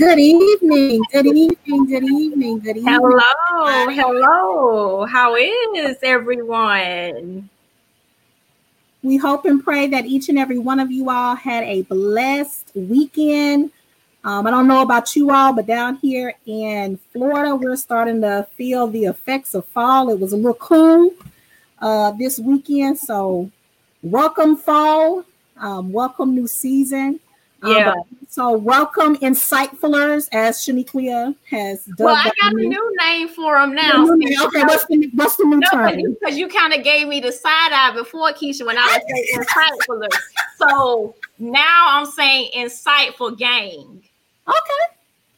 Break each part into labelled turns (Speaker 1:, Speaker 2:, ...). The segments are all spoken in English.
Speaker 1: Good evening. Good evening. Good evening. Good evening.
Speaker 2: Hello. Hello. How is everyone?
Speaker 1: We hope and pray that each and every one of you all had a blessed weekend. Um, I don't know about you all, but down here in Florida, we're starting to feel the effects of fall. It was a little cool uh, this weekend. So, welcome, fall. Um, welcome, new season. Um, yeah. Um, so welcome, insightfulers, as Shaniqua has done.
Speaker 2: Well, I got a new name for them now.
Speaker 1: Okay, what's the what's the new no, term?
Speaker 2: Because you, kind of gave me the side eye before Keisha when I was saying insightfulers. so now I'm saying insightful gang.
Speaker 1: Okay.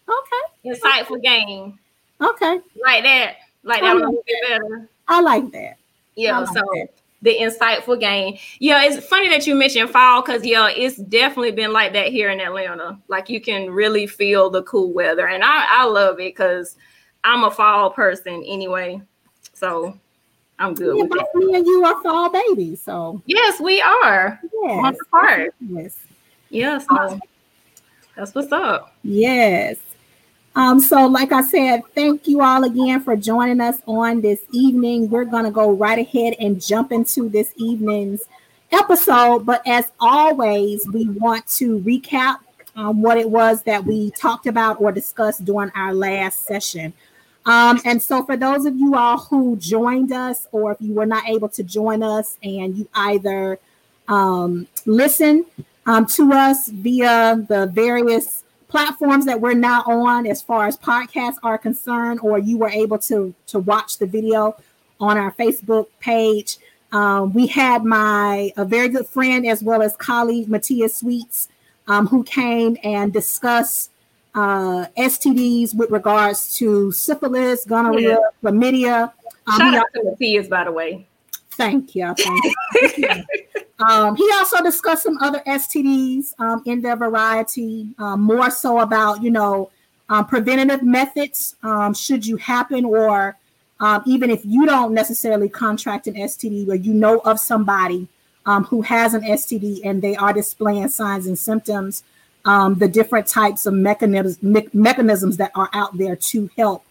Speaker 1: Okay.
Speaker 2: Insightful okay. gang.
Speaker 1: Okay.
Speaker 2: Like that. Like that a little better.
Speaker 1: I like that.
Speaker 2: Yeah. Like so. That the insightful game. Yeah, it's funny that you mentioned fall because yeah, it's definitely been like that here in Atlanta. Like you can really feel the cool weather, and I I love it because I'm a fall person anyway. So I'm good.
Speaker 1: Yeah, with me and you are fall babies, so
Speaker 2: yes, we are. Yes, part. Yes, yes. So that's what's up.
Speaker 1: Yes. Um, so, like I said, thank you all again for joining us on this evening. We're going to go right ahead and jump into this evening's episode. But as always, we want to recap um, what it was that we talked about or discussed during our last session. Um, and so, for those of you all who joined us, or if you were not able to join us and you either um, listen um, to us via the various platforms that we're now on as far as podcasts are concerned, or you were able to to watch the video on our Facebook page. Um, we had my a very good friend as well as colleague Matthias Sweets, um, who came and discussed uh, STDs with regards to syphilis, gonorrhea, yeah. chlamydia.
Speaker 2: Um, Shout out to Matthias, by the way.
Speaker 1: Thank you. Thank you. um, he also discussed some other STDs um, in their variety, um, more so about, you know, um, preventative methods um, should you happen, or um, even if you don't necessarily contract an STD, or you know of somebody who has an STD and they are displaying signs and symptoms, the different types of mechanisms, me- mechanisms that are out there to help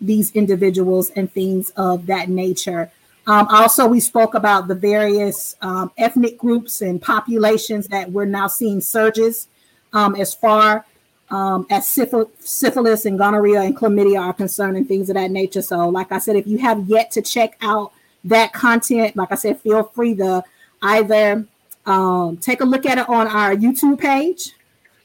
Speaker 1: these individuals and things of that nature. Um, also, we spoke about the various um, ethnic groups and populations that we're now seeing surges um, as far um, as syphil- syphilis and gonorrhea and chlamydia are concerned and things of that nature. So, like I said, if you have yet to check out that content, like I said, feel free to either um, take a look at it on our YouTube page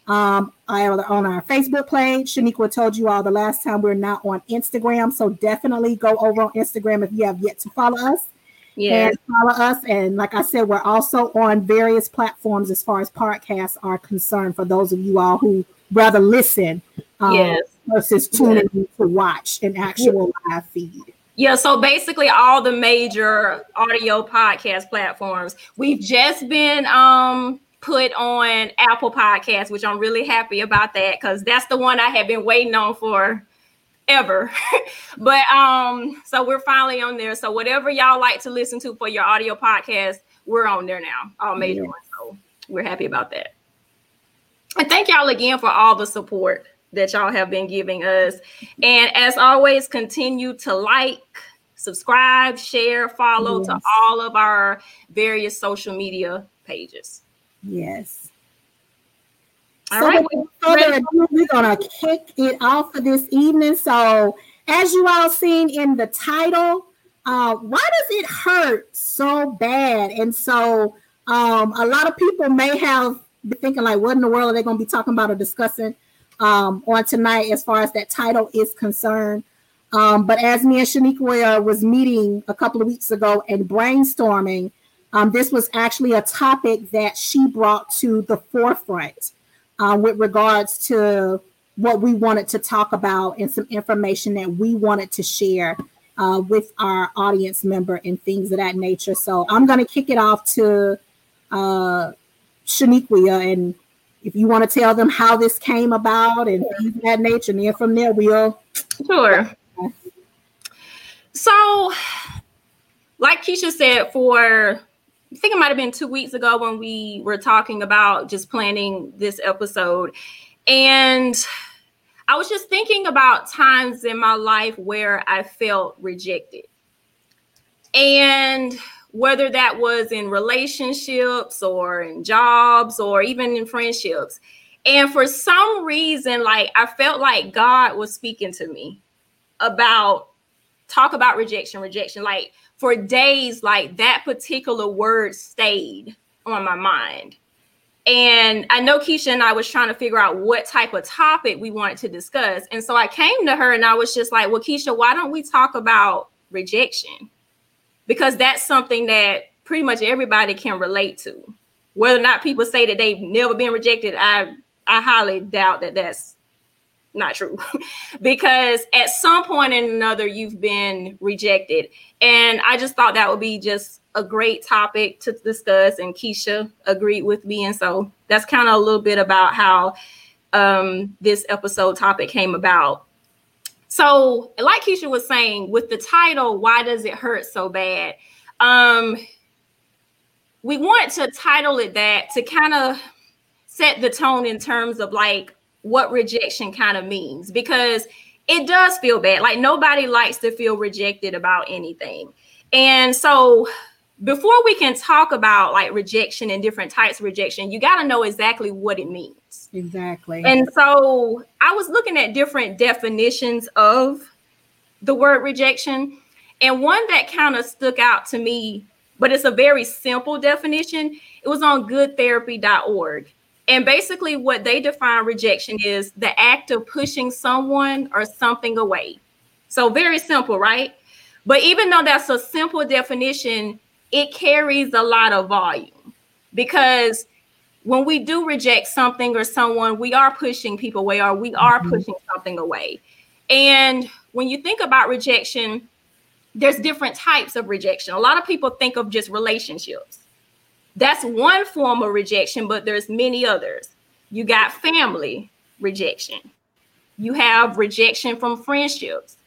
Speaker 1: um, either on our Facebook page. Shaniqua told you all the last time we're not on Instagram. So definitely go over on Instagram if you have yet to follow us. Yeah. And follow us. And like I said, we're also on various platforms as far as podcasts are concerned for those of you all who rather listen um, yes. versus tuning yes. to watch an actual live feed.
Speaker 2: Yeah, so basically all the major audio podcast platforms. We've just been um put on Apple Podcasts, which I'm really happy about that because that's the one I have been waiting on for ever. but um, so we're finally on there. So whatever y'all like to listen to for your audio podcast, we're on there now, all major yeah. ones. So we're happy about that. And thank y'all again for all the support that y'all have been giving us. And as always, continue to like, subscribe, share, follow yes. to all of our various social media pages.
Speaker 1: Yes. All so right. further ado, we're gonna kick it off for this evening. So, as you all seen in the title, uh, why does it hurt so bad? And so, um, a lot of people may have been thinking, like, what in the world are they going to be talking about or discussing um, on tonight, as far as that title is concerned? Um, but as me and Shaniqua was meeting a couple of weeks ago and brainstorming, um, this was actually a topic that she brought to the forefront uh, with regards to what we wanted to talk about and some information that we wanted to share uh, with our audience member and things of that nature. So I'm going to kick it off to uh, and if you want to tell them how this came about and things of that nature, and then from there we'll.
Speaker 2: Sure. So, like Keisha said, for I think it might have been two weeks ago when we were talking about just planning this episode. And I was just thinking about times in my life where I felt rejected. And whether that was in relationships or in jobs or even in friendships. And for some reason, like I felt like God was speaking to me about talk about rejection, rejection. Like for days, like that particular word stayed on my mind. And I know Keisha and I was trying to figure out what type of topic we wanted to discuss. And so I came to her and I was just like, well, Keisha, why don't we talk about rejection? Because that's something that pretty much everybody can relate to. Whether or not people say that they've never been rejected, I I highly doubt that that's not true. Because at some point in another you've been rejected. And i just thought that would be just a great topic to discuss and keisha agreed with me. And so that's kind of a little bit about how um, this episode topic came about. So like keisha was saying with the title why does it hurt so bad? Um, we want to title it that to kind of set the tone in terms of like what rejection kind of means because it does feel bad. Like nobody likes to feel rejected about anything. And so before we can talk about like rejection and different types of rejection, you got to know exactly what it means.
Speaker 1: Exactly.
Speaker 2: And so I was looking at different definitions of the word rejection. And one that kind of stuck out to me, but it's a very simple definition. It was on goodtherapy.org. And basically, what they define rejection is the act of pushing someone or something away. So, very simple, right? But even though that's a simple definition, it carries a lot of volume because when we do reject something or someone, we are pushing people away or we are mm-hmm. pushing something away. And when you think about rejection, there's different types of rejection. A lot of people think of just relationships. That's one form of rejection, but there's many others. You got family rejection. You have rejection from friendships.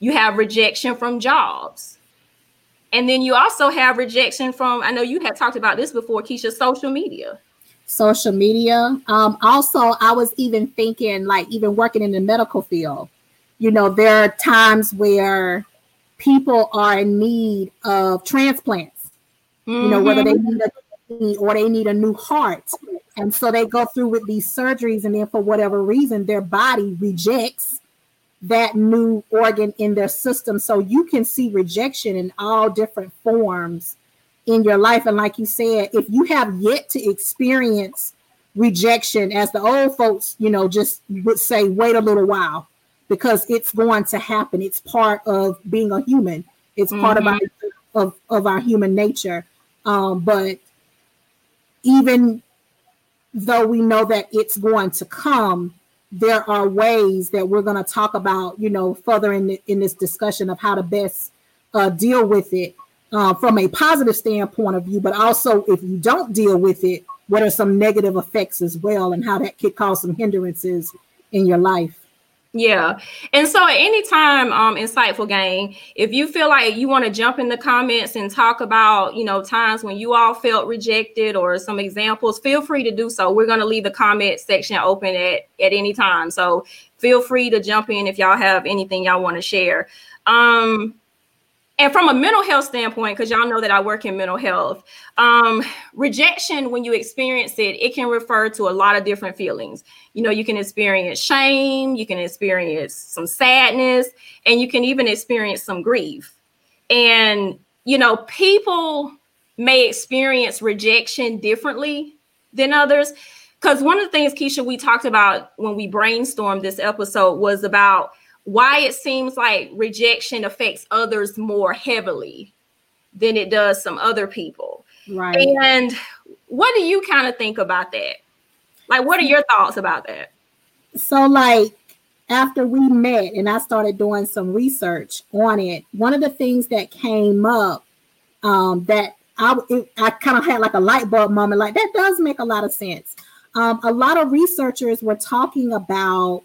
Speaker 2: You have rejection from jobs. And then you also have rejection from, I know you had talked about this before, Keisha, social media.
Speaker 1: Social media. Um, also, I was even thinking, like, even working in the medical field, you know, there are times where people are in need of transplants mm-hmm. you know, whether they need a kidney or they need a new heart. And so they go through with these surgeries, and then for whatever reason, their body rejects that new organ in their system. So you can see rejection in all different forms in your life. And like you said, if you have yet to experience rejection, as the old folks, you know, just would say, wait a little while because it's going to happen. It's part of being a human. It's part mm-hmm. of our of, of our human nature. Um, but even though we know that it's going to come, there are ways that we're going to talk about, you know, further in, the, in this discussion of how to best uh, deal with it uh, from a positive standpoint of view, but also if you don't deal with it, what are some negative effects as well, and how that could cause some hindrances in your life.
Speaker 2: Yeah. And so at any time, um, insightful gang, if you feel like you want to jump in the comments and talk about, you know, times when you all felt rejected or some examples, feel free to do so. We're to leave the comment section open at, at any time. So feel free to jump in if y'all have anything y'all want to share. Um, and from a mental health standpoint, because y'all know that I work in mental health, um, rejection, when you experience it, it can refer to a lot of different feelings. You know, you can experience shame, you can experience some sadness, and you can even experience some grief. And, you know, people may experience rejection differently than others. Because one of the things, Keisha, we talked about when we brainstormed this episode was about why it seems like rejection affects others more heavily than it does some other people. Right. And what do you kind of think about that? Like, what are your thoughts about that?
Speaker 1: So, like, after we met and I started doing some research on it, one of the things that came up um, that I, it, I kind of had like a light bulb moment, like, that does make a lot of sense. Um, a lot of researchers were talking about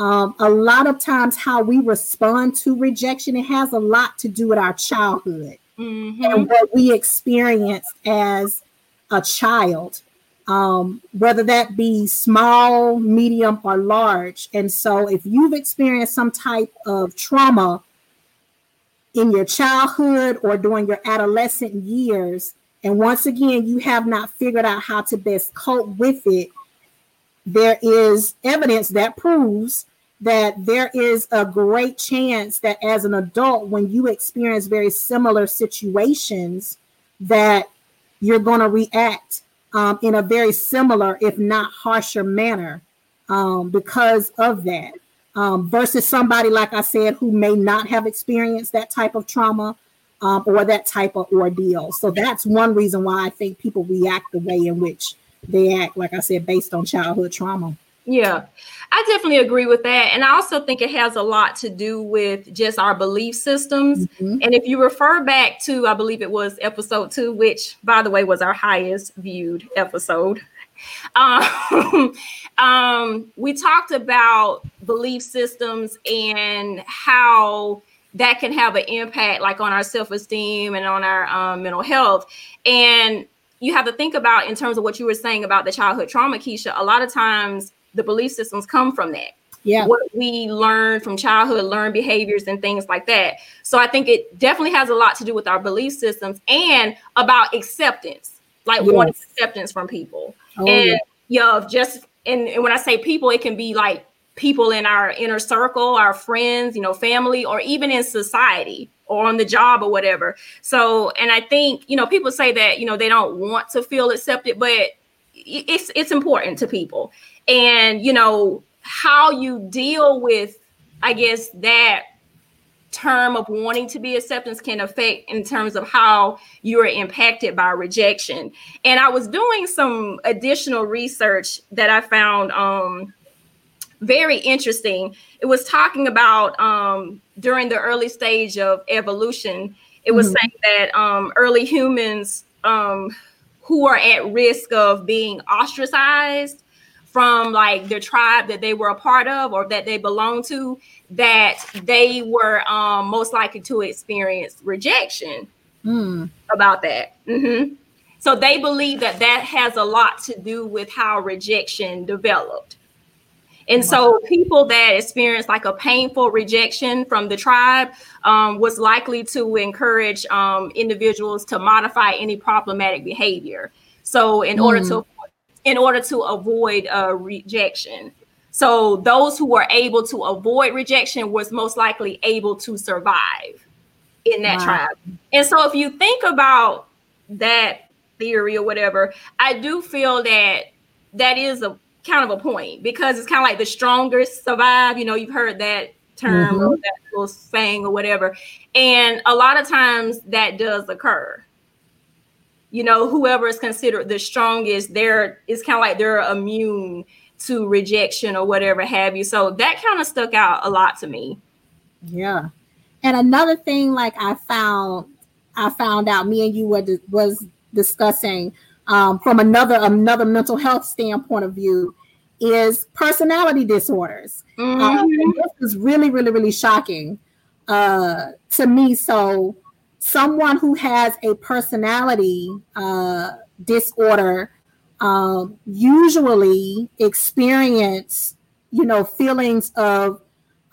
Speaker 1: um, a lot of times how we respond to rejection it has a lot to do with our childhood mm-hmm. and what we experienced as a child um, whether that be small, medium, or large. And so, if you've experienced some type of trauma in your childhood or during your adolescent years, and once again, you have not figured out how to best cope with it, there is evidence that proves that there is a great chance that as an adult, when you experience very similar situations, that you're going to react um, in a very similar, if not harsher manner um, because of that. Um, versus somebody, like I said, who may not have experienced that type of trauma um, or that type of ordeal. So that's one reason why I think people react the way in which they act, like I said, based on childhood trauma.
Speaker 2: Yeah, I definitely agree with that. And I also think it has a lot to do with just our belief systems. Mm-hmm. And if you refer back to, I believe it was episode two, which, by the way, was our highest viewed episode. Um, um, we talked about belief systems and how that can have an impact like on our self-esteem and on our um, mental health and you have to think about in terms of what you were saying about the childhood trauma keisha a lot of times the belief systems come from that.
Speaker 1: Yeah.
Speaker 2: What we learn from childhood, learn behaviors and things like that. So I think it definitely has a lot to do with our belief systems and about acceptance, like yes. wanting acceptance from people. Oh, and yeah, just and, and when I say people, it can be like people in our inner circle, our friends, you know, family, or even in society or on the job or whatever. So, and I think, you know, people say that, you know, they don't want to feel accepted, but it's it's important to people and you know how you deal with i guess that term of wanting to be acceptance can affect in terms of how you're impacted by rejection and i was doing some additional research that i found um, very interesting it was talking about um, during the early stage of evolution it was mm-hmm. saying that um, early humans um, who are at risk of being ostracized from like their tribe that they were a part of or that they belonged to that they were um, most likely to experience rejection mm. about that mm-hmm. so they believe that that has a lot to do with how rejection developed and so people that experienced like a painful rejection from the tribe um, was likely to encourage um, individuals to modify any problematic behavior so in mm. order to in order to avoid uh, rejection. So those who were able to avoid rejection was most likely able to survive in that wow. tribe. And so if you think about that theory or whatever, I do feel that that is a kind of a point because it's kind of like the strongest survive. You know, you've heard that term mm-hmm. or that little saying or whatever. And a lot of times that does occur you know, whoever is considered the strongest, they're it's kind of like they're immune to rejection or whatever have you. So that kind of stuck out a lot to me.
Speaker 1: Yeah. And another thing like I found I found out me and you were was discussing um, from another another mental health standpoint of view is personality disorders. Mm-hmm. Um, this is really really really shocking uh, to me. So someone who has a personality uh, disorder um, usually experience you know feelings of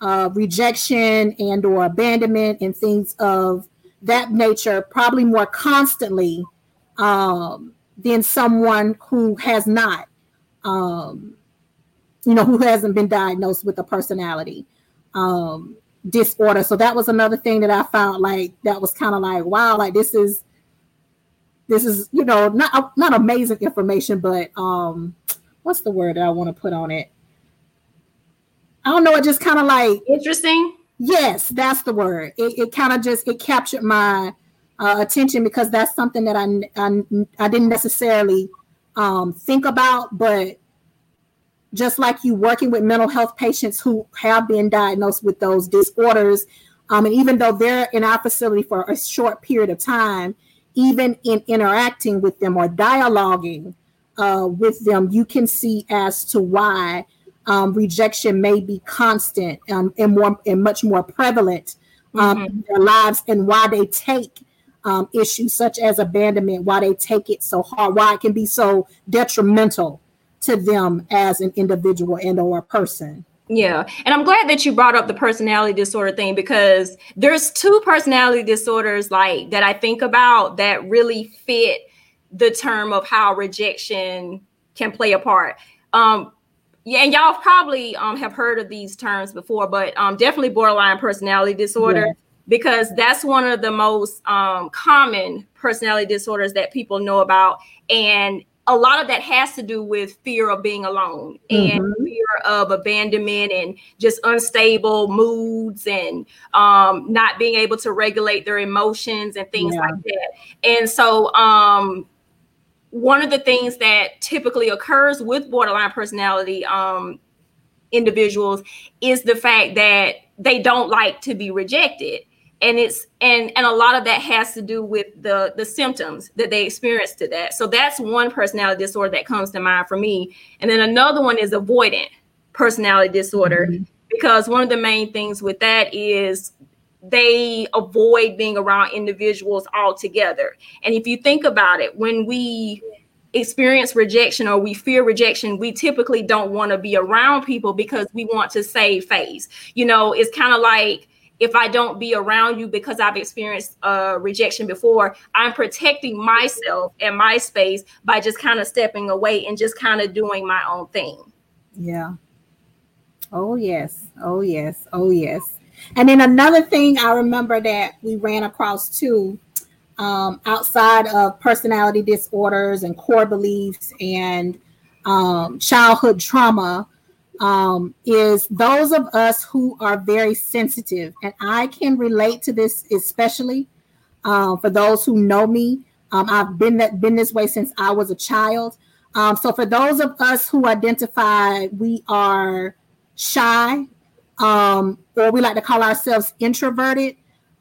Speaker 1: uh, rejection and or abandonment and things of that nature probably more constantly um, than someone who has not um, you know who hasn't been diagnosed with a personality. Um, disorder. So that was another thing that I found like that was kind of like wow, like this is this is you know not not amazing information, but um, what's the word that I want to put on it? I don't know. It just kind of like
Speaker 2: interesting.
Speaker 1: Yes, that's the word. It, it kind of just it captured my uh, attention because that's something that I I, I didn't necessarily um, think about, but just like you working with mental health patients who have been diagnosed with those disorders. Um, and even though they're in our facility for a short period of time, even in interacting with them or dialoguing uh, with them, you can see as to why um, rejection may be constant um, and more and much more prevalent um, mm-hmm. in their lives, and why they take um, issues such as abandonment, why they take it so hard, why it can be so detrimental to them as an individual and or a person.
Speaker 2: Yeah. And I'm glad that you brought up the personality disorder thing because there's two personality disorders like that I think about that really fit the term of how rejection can play a part. Um yeah, and y'all probably um have heard of these terms before, but um definitely borderline personality disorder. Yeah because that's one of the most um, common personality disorders that people know about. And a lot of that has to do with fear of being alone and mm-hmm. fear of abandonment and just unstable moods and um, not being able to regulate their emotions and things yeah. like that. And so, um, one of the things that typically occurs with borderline personality um, individuals is the fact that they don't like to be rejected and it's and and a lot of that has to do with the the symptoms that they experience to that so that's one personality disorder that comes to mind for me and then another one is avoidant personality disorder mm-hmm. because one of the main things with that is they avoid being around individuals altogether and if you think about it when we experience rejection or we fear rejection, we typically don't want to be around people because we want to save face. You know, it's kind of like if I don't be around you because I've experienced uh, rejection before, I'm protecting myself and my space by just kind of stepping away and just kind of doing my own thing.
Speaker 1: Yeah. Oh, yes. Oh, yes. Oh, yes. And then another thing I remember that we ran across too, um, outside of personality disorders and core beliefs and um, childhood trauma um, is those of us who are very sensitive, and I can relate to this especially uh, for those who know me. Um, I've been that been this way since I was a child. Um, so for those of us who identify we are shy, um, or we like to call ourselves introverted,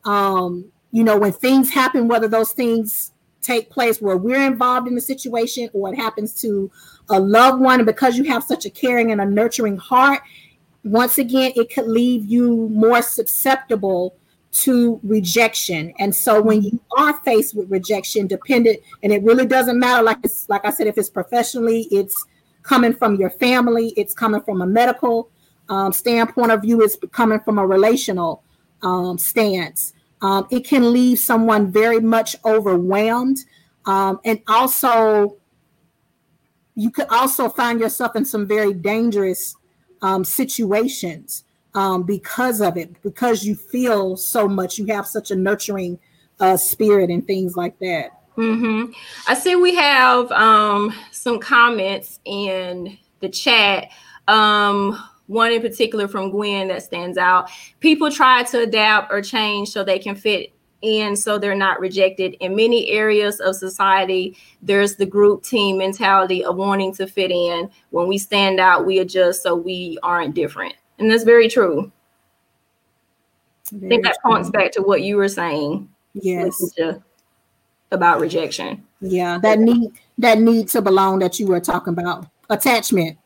Speaker 1: um, you know, when things happen, whether those things take place where we're involved in the situation or it happens to a loved one, and because you have such a caring and a nurturing heart, once again, it could leave you more susceptible to rejection. And so when you are faced with rejection, dependent, and it really doesn't matter, like it's like I said, if it's professionally, it's coming from your family, it's coming from a medical um, standpoint of view, it's coming from a relational um, stance. Um, it can leave someone very much overwhelmed. Um, and also you could also find yourself in some very dangerous um, situations um, because of it, because you feel so much, you have such a nurturing uh, spirit and things like that.
Speaker 2: Mm-hmm. I see we have um, some comments in the chat. Um, one in particular from Gwen that stands out. People try to adapt or change so they can fit in so they're not rejected. In many areas of society, there's the group team mentality of wanting to fit in. When we stand out, we adjust so we aren't different. And that's very true. Very I think that points back to what you were saying.
Speaker 1: Yes.
Speaker 2: about rejection.
Speaker 1: Yeah, that need that need to belong that you were talking about. Attachment.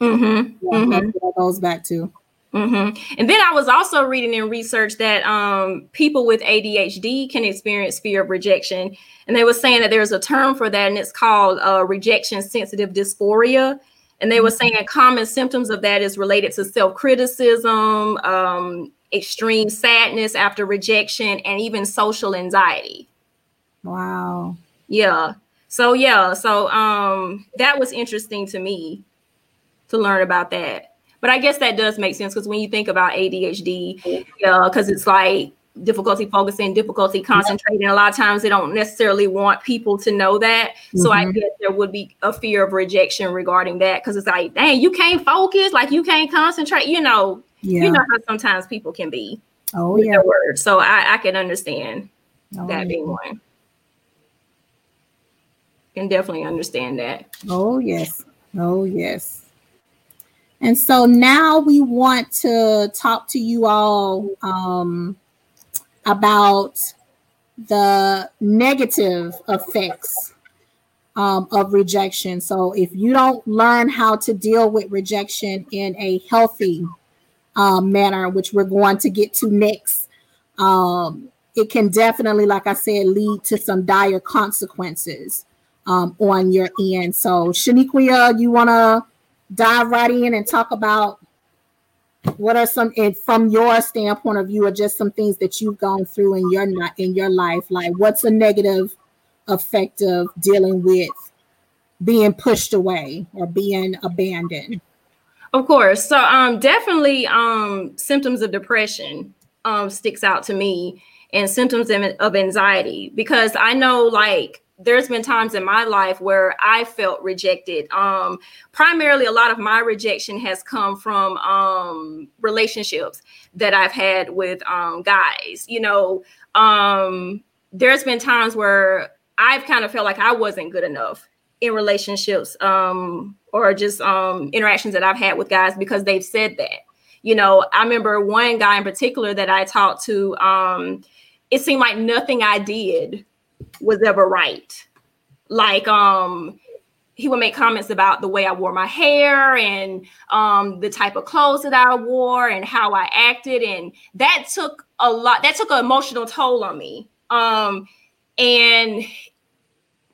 Speaker 2: Mm-hmm. Yeah, mm-hmm.
Speaker 1: that goes back to.
Speaker 2: Mm-hmm. And then I was also reading in research that um, people with ADHD can experience fear of rejection. And they were saying that there's a term for that, and it's called uh, rejection sensitive dysphoria. And they were mm-hmm. saying common symptoms of that is related to self criticism, um, extreme sadness after rejection, and even social anxiety.
Speaker 1: Wow.
Speaker 2: Yeah. So, yeah. So um, that was interesting to me to learn about that. But I guess that does make sense because when you think about ADHD, yeah, because it's like difficulty focusing, difficulty concentrating. A lot of times they don't necessarily want people to know that. Mm-hmm. So I mm-hmm. guess there would be a fear of rejection regarding that because it's like, dang, you can't focus, like you can't concentrate. You know, yeah. you know how sometimes people can be.
Speaker 1: Oh yeah.
Speaker 2: So I, I can understand oh, that yeah. being one. Can definitely understand that.
Speaker 1: Oh yes. Oh yes. And so now we want to talk to you all um, about the negative effects um, of rejection. So if you don't learn how to deal with rejection in a healthy um, manner, which we're going to get to next, um, it can definitely, like I said, lead to some dire consequences um, on your end. So, Shaniqua, you want to dive right in and talk about what are some and from your standpoint of view or just some things that you've gone through in your not in your life? Like what's a negative effect of dealing with being pushed away or being abandoned?
Speaker 2: Of course. So um definitely um symptoms of depression um sticks out to me and symptoms of anxiety because i know like there's been times in my life where I felt rejected. Um, primarily, a lot of my rejection has come from um, relationships that I've had with um, guys. You know, um, there's been times where I've kind of felt like I wasn't good enough in relationships um, or just um, interactions that I've had with guys because they've said that. You know, I remember one guy in particular that I talked to. it seemed like nothing I did was ever right. Like um he would make comments about the way I wore my hair and um, the type of clothes that I wore and how I acted. And that took a lot, that took an emotional toll on me. Um, and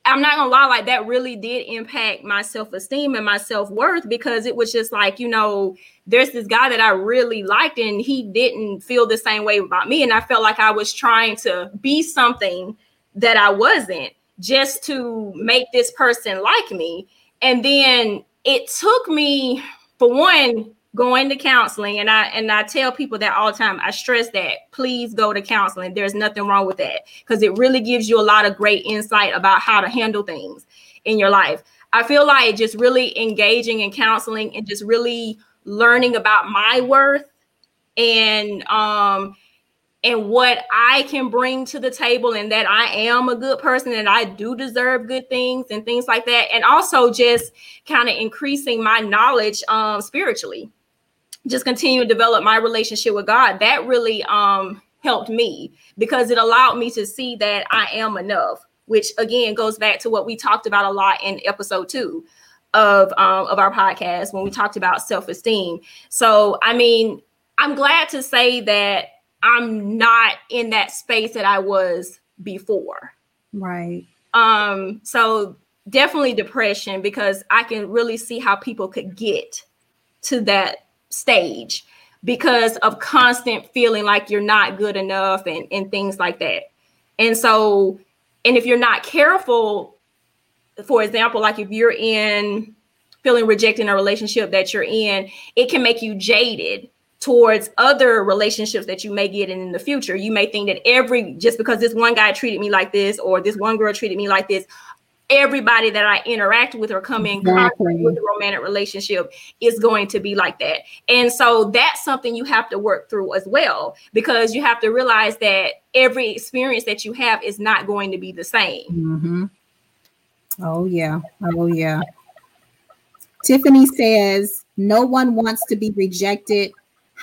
Speaker 2: I'm not gonna lie, like that really did impact my self-esteem and my self-worth because it was just like, you know, there's this guy that I really liked and he didn't feel the same way about me. And I felt like I was trying to be something that I wasn't just to make this person like me. And then it took me, for one, going to counseling. And i and i tell people that all the time. I stress that please go to counseling. There's nothing wrong with that because it really gives you a lot of great insight about how to handle things in your life. I feel like just really engaging in counseling and just really learning about my worth and um and what I can bring to the table and that I am a good person and I do deserve good things and things like that. And also just kind of increasing my knowledge um spiritually. Just continue to develop my relationship with God. That really um helped me because it allowed me to see that I am enough, which again goes back to what we talked about a lot in episode 2 of um of our podcast when we talked about self-esteem. So, I mean, I'm glad to say that I'm not in that space that I was before.
Speaker 1: Right.
Speaker 2: Um, so definitely depression because I can really see how people could get to that stage because of constant feeling like you're not good enough and, and things like that. And so, and if you're not careful, for example, like if you're in feeling rejected in a relationship that you're in, it can make you jaded towards other relationships that you may get in, in the future. You may think that every just because this one guy treated me like this or this one girl treated me like this, everybody that I interact with or come in contact with a romantic relationship is going to be like that. And so that's something you have to work through as well because you have to realize that every experience that you have is not going to be the same.
Speaker 1: Mm-hmm. Oh, yeah. Oh, yeah. Tiffany says, No one wants to be rejected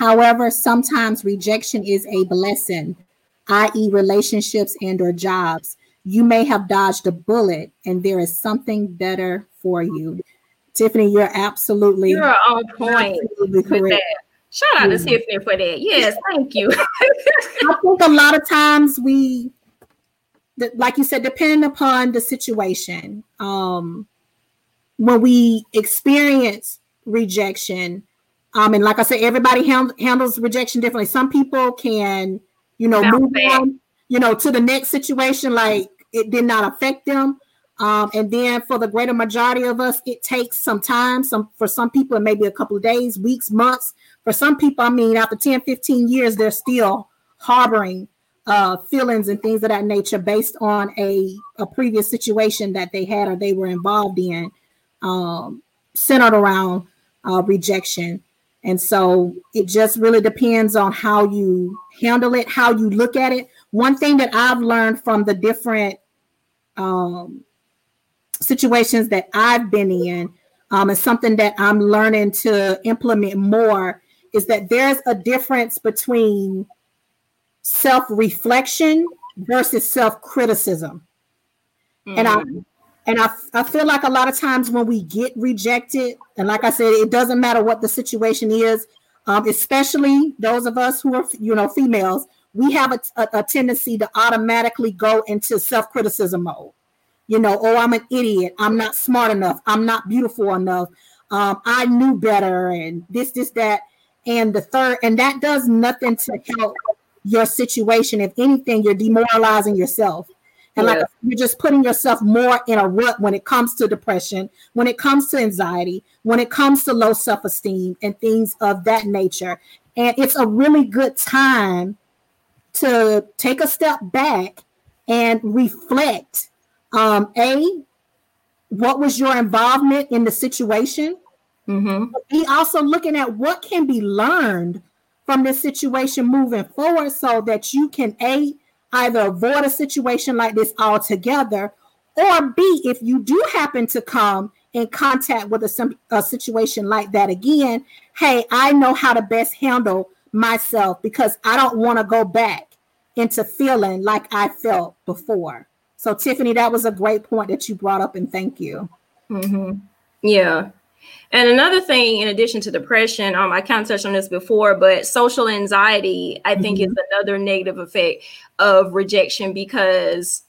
Speaker 1: However, sometimes rejection is a blessing, i.e., relationships and or jobs. You may have dodged a bullet, and there is something better for you. Tiffany, you're absolutely
Speaker 2: you're on point. Absolutely correct. Shout out yeah. to Tiffany for that. Yes, thank you.
Speaker 1: I think a lot of times we, like you said, depending upon the situation, um, when we experience rejection, um, and like I said, everybody hand, handles rejection differently. Some people can, you know, move on, you know, to the next situation like it did not affect them. Um, and then for the greater majority of us, it takes some time. Some for some people, it may be a couple of days, weeks, months. For some people, I mean, after 10, 15 years, they're still harboring uh, feelings and things of that nature based on a, a previous situation that they had or they were involved in, um, centered around uh, rejection. And so it just really depends on how you handle it, how you look at it. One thing that I've learned from the different um, situations that I've been in, um, and something that I'm learning to implement more, is that there's a difference between self reflection versus self criticism. Mm. And I mm. And I, I feel like a lot of times when we get rejected, and like I said, it doesn't matter what the situation is, um, especially those of us who are, you know, females, we have a, a, a tendency to automatically go into self-criticism mode. You know, oh, I'm an idiot. I'm not smart enough. I'm not beautiful enough. Um, I knew better, and this, this, that, and the third, and that does nothing to help your situation. If anything, you're demoralizing yourself. And yeah. like you're just putting yourself more in a rut when it comes to depression, when it comes to anxiety, when it comes to low self-esteem and things of that nature. And it's a really good time to take a step back and reflect. Um, a, what was your involvement in the situation? Mm-hmm. Be also looking at what can be learned from this situation moving forward so that you can a either avoid a situation like this altogether, or B, if you do happen to come in contact with a, a situation like that again, hey, I know how to best handle myself because I don't want to go back into feeling like I felt before. So, Tiffany, that was a great point that you brought up, and thank you.
Speaker 2: Mm-hmm. Yeah. And another thing, in addition to depression, um, I kind of touched on this before, but social anxiety, I think, mm-hmm. is another negative effect of rejection because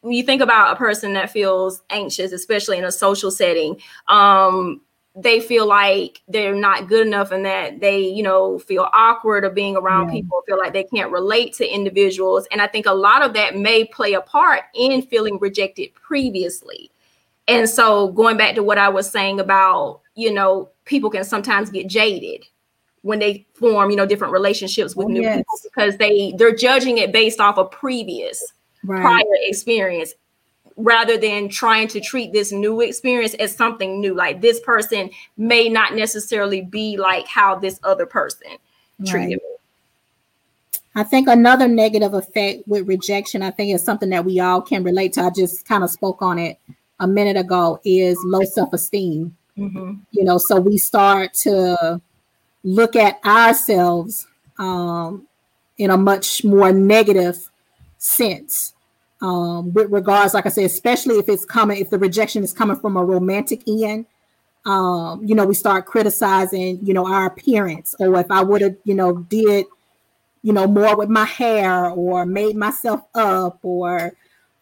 Speaker 2: when you think about a person that feels anxious, especially in a social setting, um, they feel like they're not good enough and that they, you know, feel awkward of being around yeah. people, feel like they can't relate to individuals. And I think a lot of that may play a part in feeling rejected previously. And so going back to what I was saying about, you know, people can sometimes get jaded when they form, you know, different relationships with oh, new yes. people because they they're judging it based off a previous right. prior experience rather than trying to treat this new experience as something new. Like this person may not necessarily be like how this other person treated me.
Speaker 1: I think another negative effect with rejection, I think is something that we all can relate to. I just kind of spoke on it a minute ago is low self-esteem. Mm-hmm. You know, so we start to look at ourselves um, in a much more negative sense um, with regards, like I said, especially if it's coming, if the rejection is coming from a romantic end. Um, you know, we start criticizing, you know, our appearance, or if I would have, you know, did, you know, more with my hair, or made myself up, or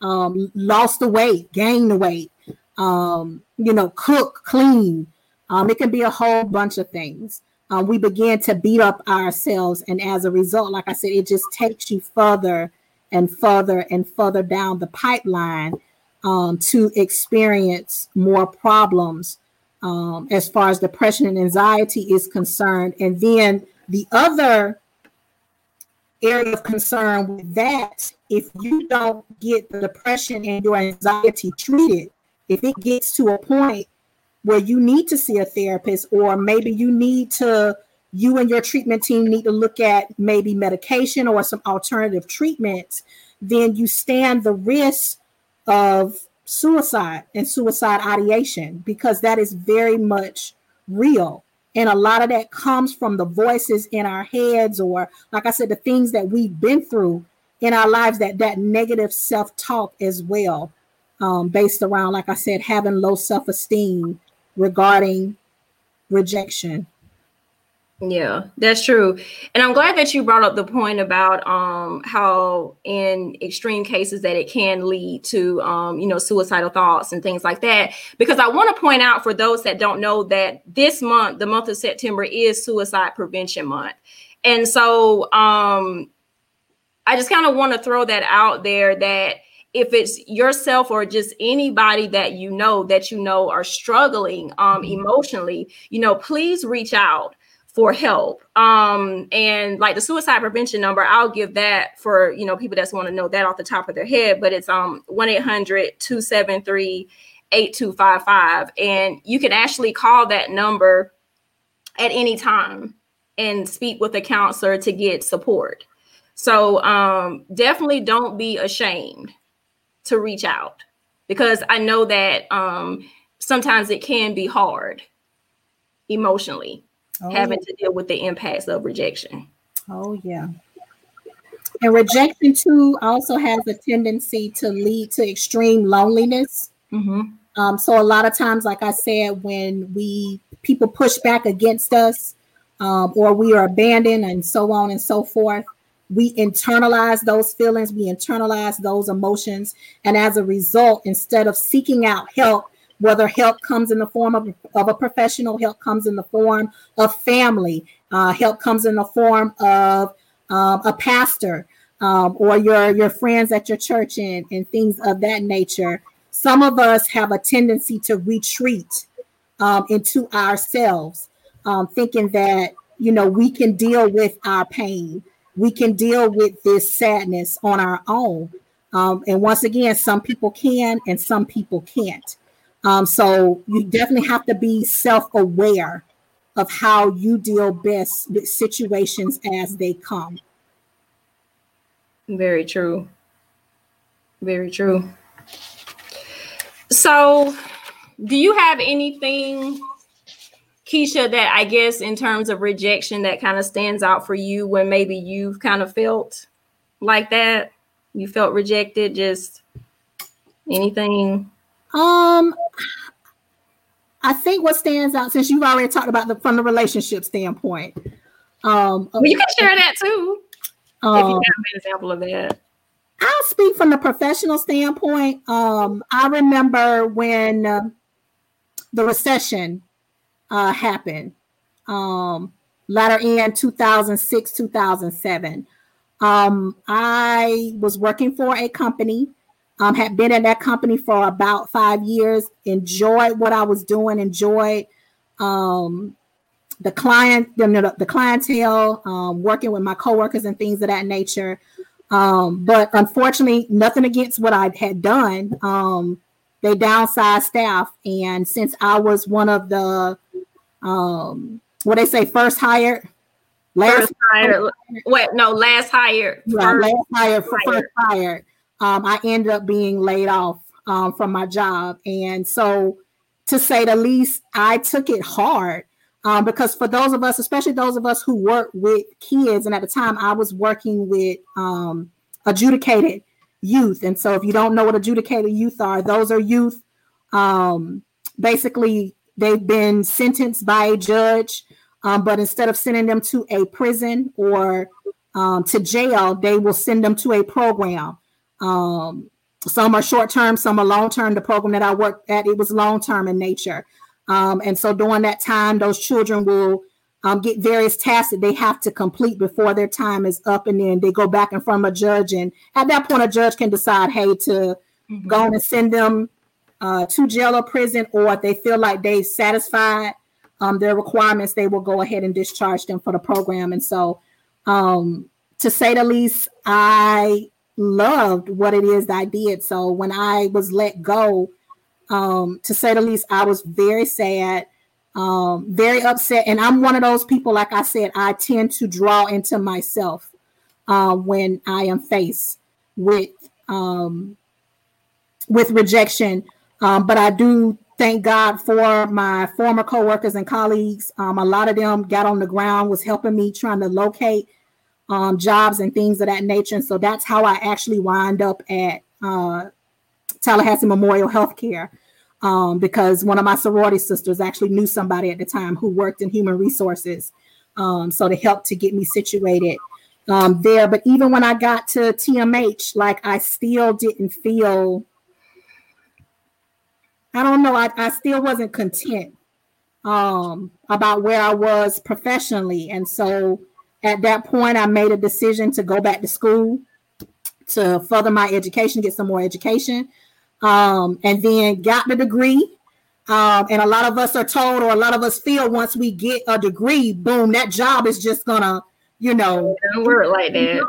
Speaker 1: um, lost the weight, gained the weight, um, you know, cook, clean. Um, it can be a whole bunch of things. Uh, we begin to beat up ourselves. And as a result, like I said, it just takes you further and further and further down the pipeline um, to experience more problems um, as far as depression and anxiety is concerned. And then the other area of concern with that, if you don't get the depression and your anxiety treated, if it gets to a point where you need to see a therapist, or maybe you need to, you and your treatment team need to look at maybe medication or some alternative treatments, then you stand the risk of suicide and suicide ideation because that is very much real. And a lot of that comes from the voices in our heads, or like I said, the things that we've been through in our lives, that that negative self-talk as well, um, based around, like I said, having low self-esteem regarding rejection.
Speaker 2: Yeah, that's true. And I'm glad that you brought up the point about um how in extreme cases that it can lead to um you know suicidal thoughts and things like that because I want to point out for those that don't know that this month the month of September is suicide prevention month. And so um I just kind of want to throw that out there that if it's yourself or just anybody that you know that you know are struggling um mm-hmm. emotionally, you know, please reach out for help. Um, and like the suicide prevention number, I'll give that for you know people that want to know that off the top of their head. But it's um 1-800-273-8255. And you can actually call that number at any time and speak with a counselor to get support. So um definitely don't be ashamed to reach out because I know that um sometimes it can be hard emotionally oh, having yeah. to deal with the impacts of rejection.
Speaker 1: Oh, yeah. And rejection too also has a tendency to lead to extreme loneliness. Mm-hmm. Um, so a lot of times, like I said, when we people push back against us, um, or we are abandoned, and so on and so forth, we internalize those feelings, we internalize those emotions. And as a result, instead of seeking out help, whether help comes in the form of, of a professional, help comes in the form of family, uh, help comes in the form of um, a pastor um, or your, your friends at your church and, and things of that nature. Some of us have a tendency to retreat um, into ourselves, um, thinking that, you know, we can deal with our pain we can deal with this sadness on our own. Um, and once again, some people can and some people can't. Um, so you definitely have to be self aware of how you deal best with situations as they come.
Speaker 2: Very true. Very true. So, do you have anything Keisha, that I guess in terms of rejection that kind of stands out for you when maybe you've kind of felt like that? You felt rejected, just anything?
Speaker 1: Um I think what stands out since you've already talked about the from the relationship standpoint. Um
Speaker 2: well, you can share that too. Um, if you um, have an example of that.
Speaker 1: I'll speak from the professional standpoint. Um, I remember when uh, the recession uh, happened. Um, latter end 2006, 2007. Um, I was working for a company, um, had been in that company for about five years, enjoyed what I was doing, enjoyed um, the client, the, the clientele, um, working with my coworkers and things of that nature. Um, but unfortunately, nothing against what I had done. Um, they downsized staff, and since I was one of the um what they say first hired?
Speaker 2: Last first hired. What no last hired.
Speaker 1: Yeah, last hired for first hired um i ended up being laid off um from my job and so to say the least i took it hard um, because for those of us, especially those of us who work with kids, and at the time I was working with um, adjudicated youth. And so, if you don't know what adjudicated youth are, those are youth um, basically They've been sentenced by a judge, um, but instead of sending them to a prison or um, to jail, they will send them to a program. Um, some are short term, some are long term. The program that I worked at, it was long term in nature. Um, and so during that time, those children will um, get various tasks that they have to complete before their time is up. And then they go back in front of a judge. And at that point, a judge can decide, hey, to mm-hmm. go and send them uh, to jail or prison, or if they feel like they've satisfied um, their requirements, they will go ahead and discharge them for the program. And so, um, to say the least, I loved what it is that I did. So when I was let go, um, to say the least, I was very sad, um, very upset. And I'm one of those people, like I said, I tend to draw into myself uh, when I am faced with um, with rejection um, but I do thank God for my former coworkers and colleagues. Um, a lot of them got on the ground, was helping me trying to locate um, jobs and things of that nature. And so that's how I actually wind up at uh, Tallahassee Memorial Healthcare. Um, because one of my sorority sisters actually knew somebody at the time who worked in human resources. Um, so they helped to get me situated um, there. But even when I got to TMH, like I still didn't feel I don't know. I, I still wasn't content um, about where I was professionally. And so at that point, I made a decision to go back to school to further my education, get some more education, um, and then got the degree. Um, and a lot of us are told, or a lot of us feel, once we get a degree, boom, that job is just gonna, you know,
Speaker 2: don't work like that.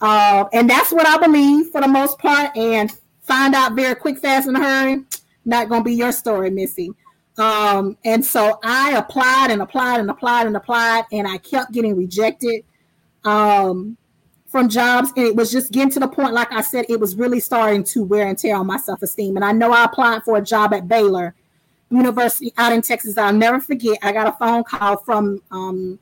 Speaker 1: Uh, and that's what I believe for the most part. And find out very quick, fast, and hurry not to be your story, Missy. Um, and so I applied and applied and applied and applied, and I kept getting rejected um, from jobs. And it was just getting to the point, like I said, it was really starting to wear and tear on my self esteem. And I know I applied for a job at Baylor University out in Texas. I'll never forget. I got a phone call from um,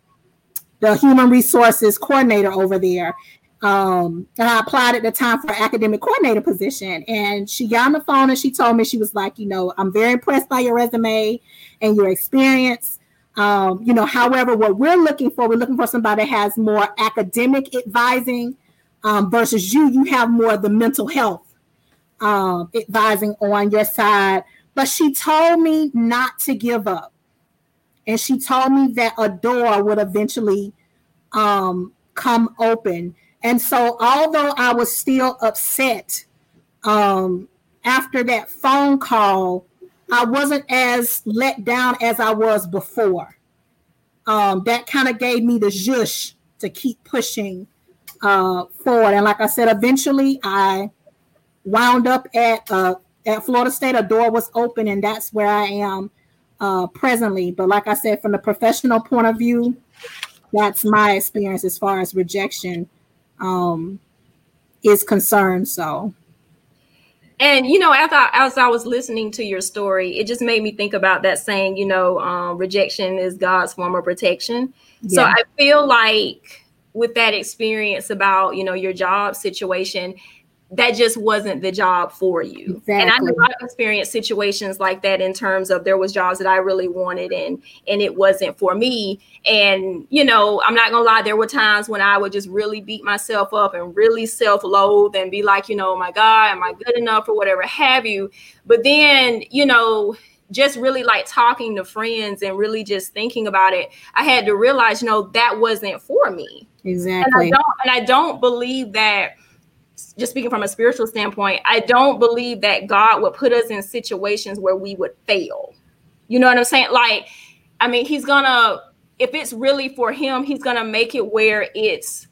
Speaker 1: the human resources coordinator over there, um, and I applied at the time for academic coordinator position. And she got on the phone and she told me she was like, you know, I'm very impressed by your resume and your experience. Um, you know, however, what we're looking for, we're looking for somebody that has more academic advising um, versus you. You have more of the mental health um, advising on your side. But she told me not to give up. And she told me that a door would eventually um, come open. And so, although I was still upset um, after that phone call, I wasn't as let down as I was before. Um, that kind of gave me the zhush to keep pushing uh, forward. And like I said, eventually I wound up at uh, at Florida State. A door was open, and that's where I am uh, presently. But like I said, from the professional point of view, that's my experience as far as rejection um, is concerned. So.
Speaker 2: And you know, as I, as I was listening to your story, it just made me think about that saying. You know, um, rejection is God's form of protection. Yeah. So I feel like with that experience about you know your job situation, that just wasn't the job for you. Exactly. And I know I've experienced situations like that in terms of there was jobs that I really wanted and and it wasn't for me. And you know, I'm not gonna lie, there were times when I would just really beat myself up and really self-loathe and be like, you know, oh my God, am I good enough or whatever have you? But then, you know, just really like talking to friends and really just thinking about it, I had to realize, you know, that wasn't for me.
Speaker 1: Exactly.
Speaker 2: And I don't, and I don't believe that just speaking from a spiritual standpoint, I don't believe that God would put us in situations where we would fail. You know what I'm saying? Like, I mean, He's gonna, if it's really for Him, He's gonna make it where it's,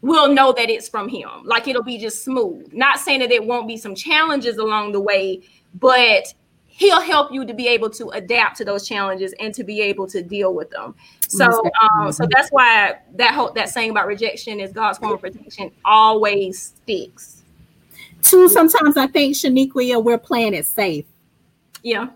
Speaker 2: we'll know that it's from Him. Like, it'll be just smooth. Not saying that it won't be some challenges along the way, but he'll help you to be able to adapt to those challenges and to be able to deal with them. So, um, so that's why that whole that saying about rejection is God's form of protection always sticks.
Speaker 1: Two, sometimes I think Shaniqua, we're playing it safe.
Speaker 2: Yeah.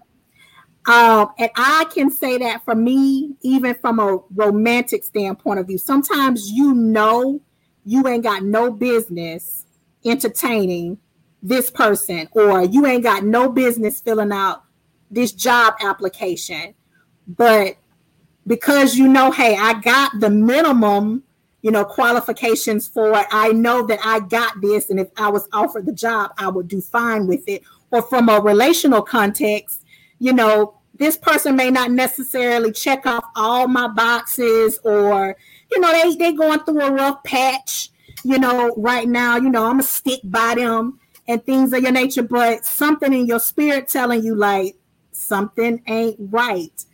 Speaker 1: Um, and I can say that for me, even from a romantic standpoint of view, sometimes you know you ain't got no business entertaining this person or you ain't got no business filling out this job application. But because you know hey i got the minimum you know qualifications for it i know that i got this and if i was offered the job i would do fine with it. Or from a relational context you know this person may not necessarily check off all my boxes or you know they they going through a rough patch you know right now you know i'm gonna stick by them and things of your nature, but something in your spirit telling you like something ain't right.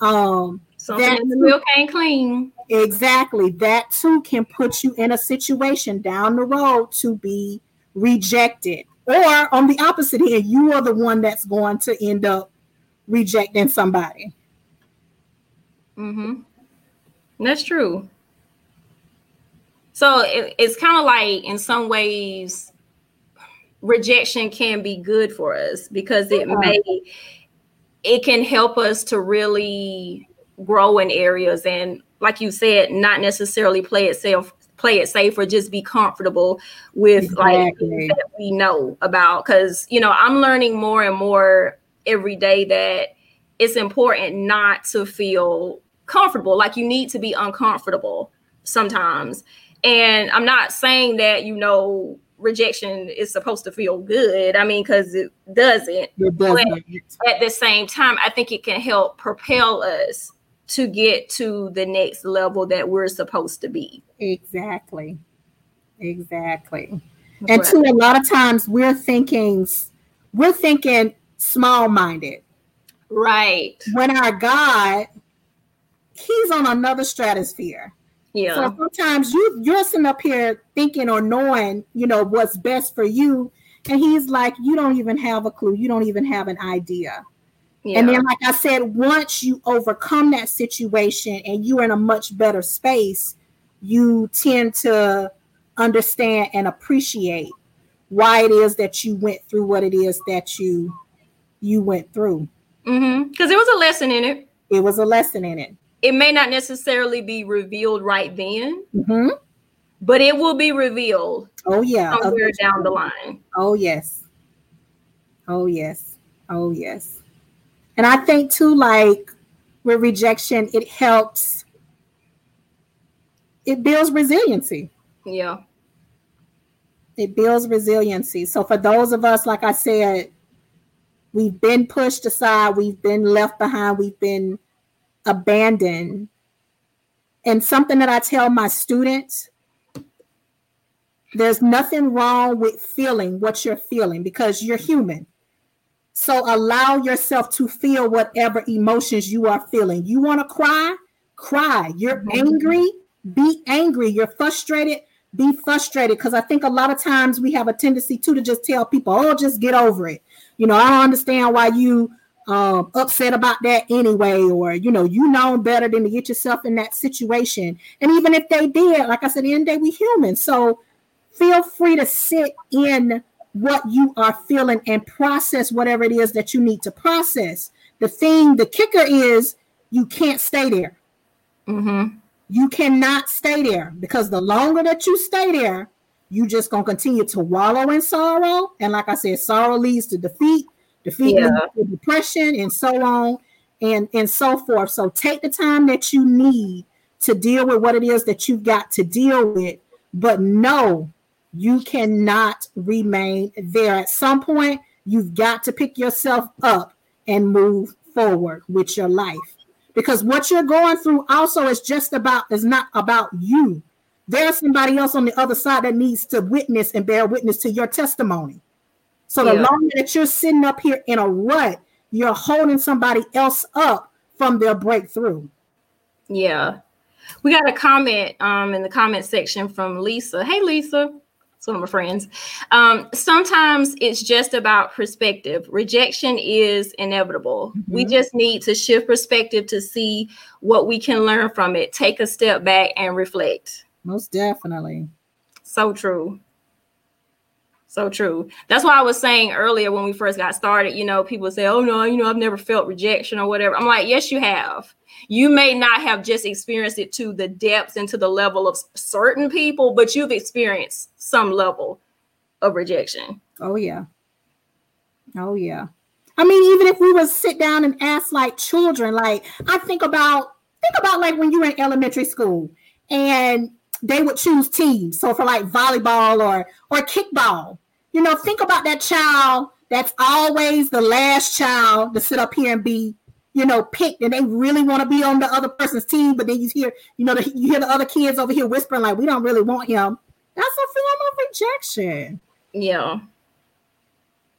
Speaker 1: Um
Speaker 2: something that the milk ain't clean.
Speaker 1: Exactly. That too can put you in a situation down the road to be rejected. Or on the opposite end, you are the one that's going to end up rejecting somebody.
Speaker 2: Mm-hmm. That's true. So it, it's kind of like in some ways rejection can be good for us because it yeah. may it can help us to really grow in areas and like you said not necessarily play it safe play it safe or just be comfortable with exactly. like that we know about because you know i'm learning more and more every day that it's important not to feel comfortable like you need to be uncomfortable sometimes and i'm not saying that you know rejection is supposed to feel good. I mean, because it doesn't. It doesn't. But at the same time, I think it can help propel us to get to the next level that we're supposed to be.
Speaker 1: Exactly. Exactly. And right. two, a lot of times we're thinking, we're thinking small minded.
Speaker 2: Right.
Speaker 1: When our God, He's on another stratosphere.
Speaker 2: Yeah.
Speaker 1: So sometimes you you're sitting up here thinking or knowing, you know, what's best for you. And he's like, you don't even have a clue. You don't even have an idea. Yeah. And then, like I said, once you overcome that situation and you're in a much better space, you tend to understand and appreciate why it is that you went through what it is that you you went through.
Speaker 2: Because mm-hmm. there was a lesson in it.
Speaker 1: It was a lesson in it
Speaker 2: it may not necessarily be revealed right then, mm-hmm. but it will be revealed.
Speaker 1: Oh yeah,
Speaker 2: somewhere down the line.
Speaker 1: Oh yes. Oh yes. Oh yes. And I think too, like with rejection, it helps, it builds resiliency.
Speaker 2: Yeah.
Speaker 1: It builds resiliency. So for those of us, like I said, we've been pushed aside, we've been left behind, we've been abandoned. And something that I tell my students there's nothing wrong with feeling what you're feeling because you're human. So allow yourself to feel whatever emotions you are feeling. You want to cry? Cry. You're mm-hmm. angry? Be angry. You're frustrated? Be frustrated. Because I think a lot of times we have a tendency to to just tell people, oh, just get over it. You know, I don't understand why you um, upset about that anyway, or you know, you know better than to get yourself in that situation. And even if they did, like I said, the end the day, we human. So feel free to sit in what you are feeling and process whatever it is that you need to process. The thing, the kicker is you can't stay there.
Speaker 2: Mm-hmm.
Speaker 1: You cannot stay there because the longer that you stay there, you just gonna continue to wallow in sorrow. And like I said, sorrow leads to defeat, defeat yeah. depression, and so on and and so forth. So take the time that you need to deal with what it is that you've got to deal with, but no, you cannot remain there. At some point, you've got to pick yourself up and move forward with your life. Because what you're going through also is just about, is not about you. There's somebody else on the other side that needs to witness and bear witness to your testimony. So the longer that you're sitting up here in a rut, you're holding somebody else up from their breakthrough.
Speaker 2: Yeah. We got a comment um in the comment section from Lisa. Hey Lisa It's one of my friends. Um, sometimes it's just about perspective. Rejection is inevitable. Mm-hmm. We just need to shift perspective to see what we can learn from it. Take a step back and reflect.
Speaker 1: Most definitely.
Speaker 2: So true. So true. That's why I was saying earlier when we first got started, you know, people say, oh no, you know, I've never felt rejection or whatever. I'm like, yes, you have. You may not have just experienced it to the depths and to the level of certain people, but you've experienced some level of rejection.
Speaker 1: Oh, yeah. Oh, yeah. I mean, even if we would sit down and ask like children, like I think about think about like when you were in elementary school and they would choose teams. So for like volleyball or or kickball, you know, think about that child that's always the last child to sit up here and be, you know, picked, and they really want to be on the other person's team, but then you hear, you know, the, you hear the other kids over here whispering like, "We don't really want him." That's a form of rejection.
Speaker 2: Yeah.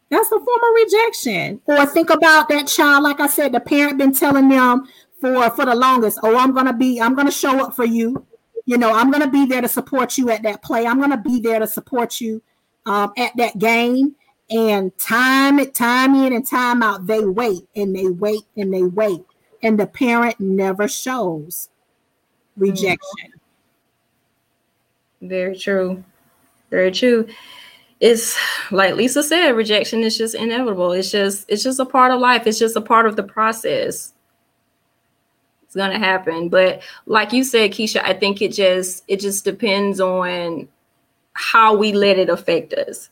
Speaker 1: That's a form of rejection. Or think about that child, like I said, the parent been telling them for for the longest, "Oh, I'm gonna be, I'm gonna show up for you." You know, I'm gonna be there to support you at that play. I'm gonna be there to support you um, at that game. And time it time in and time out, they wait and they wait and they wait. And the parent never shows rejection.
Speaker 2: Very true. Very true. It's like Lisa said, rejection is just inevitable. It's just it's just a part of life. It's just a part of the process. It's gonna happen. But like you said, Keisha, I think it just it just depends on how we let it affect us.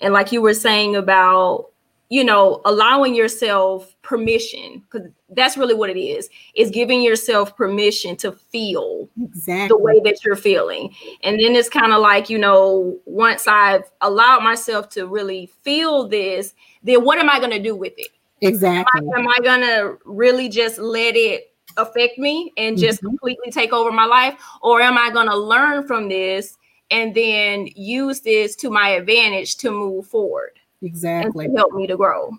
Speaker 2: And like you were saying about, you know, allowing yourself permission, because that's really what it is, is giving yourself permission to feel
Speaker 1: exactly
Speaker 2: the way that you're feeling. And then it's kind of like, you know, once I've allowed myself to really feel this, then what am I going to do with it?
Speaker 1: Exactly.
Speaker 2: Am I, am I going to really just let it affect me and just mm-hmm. completely take over my life? Or am I going to learn from this and then use this to my advantage to move forward.
Speaker 1: Exactly.
Speaker 2: And help me to grow.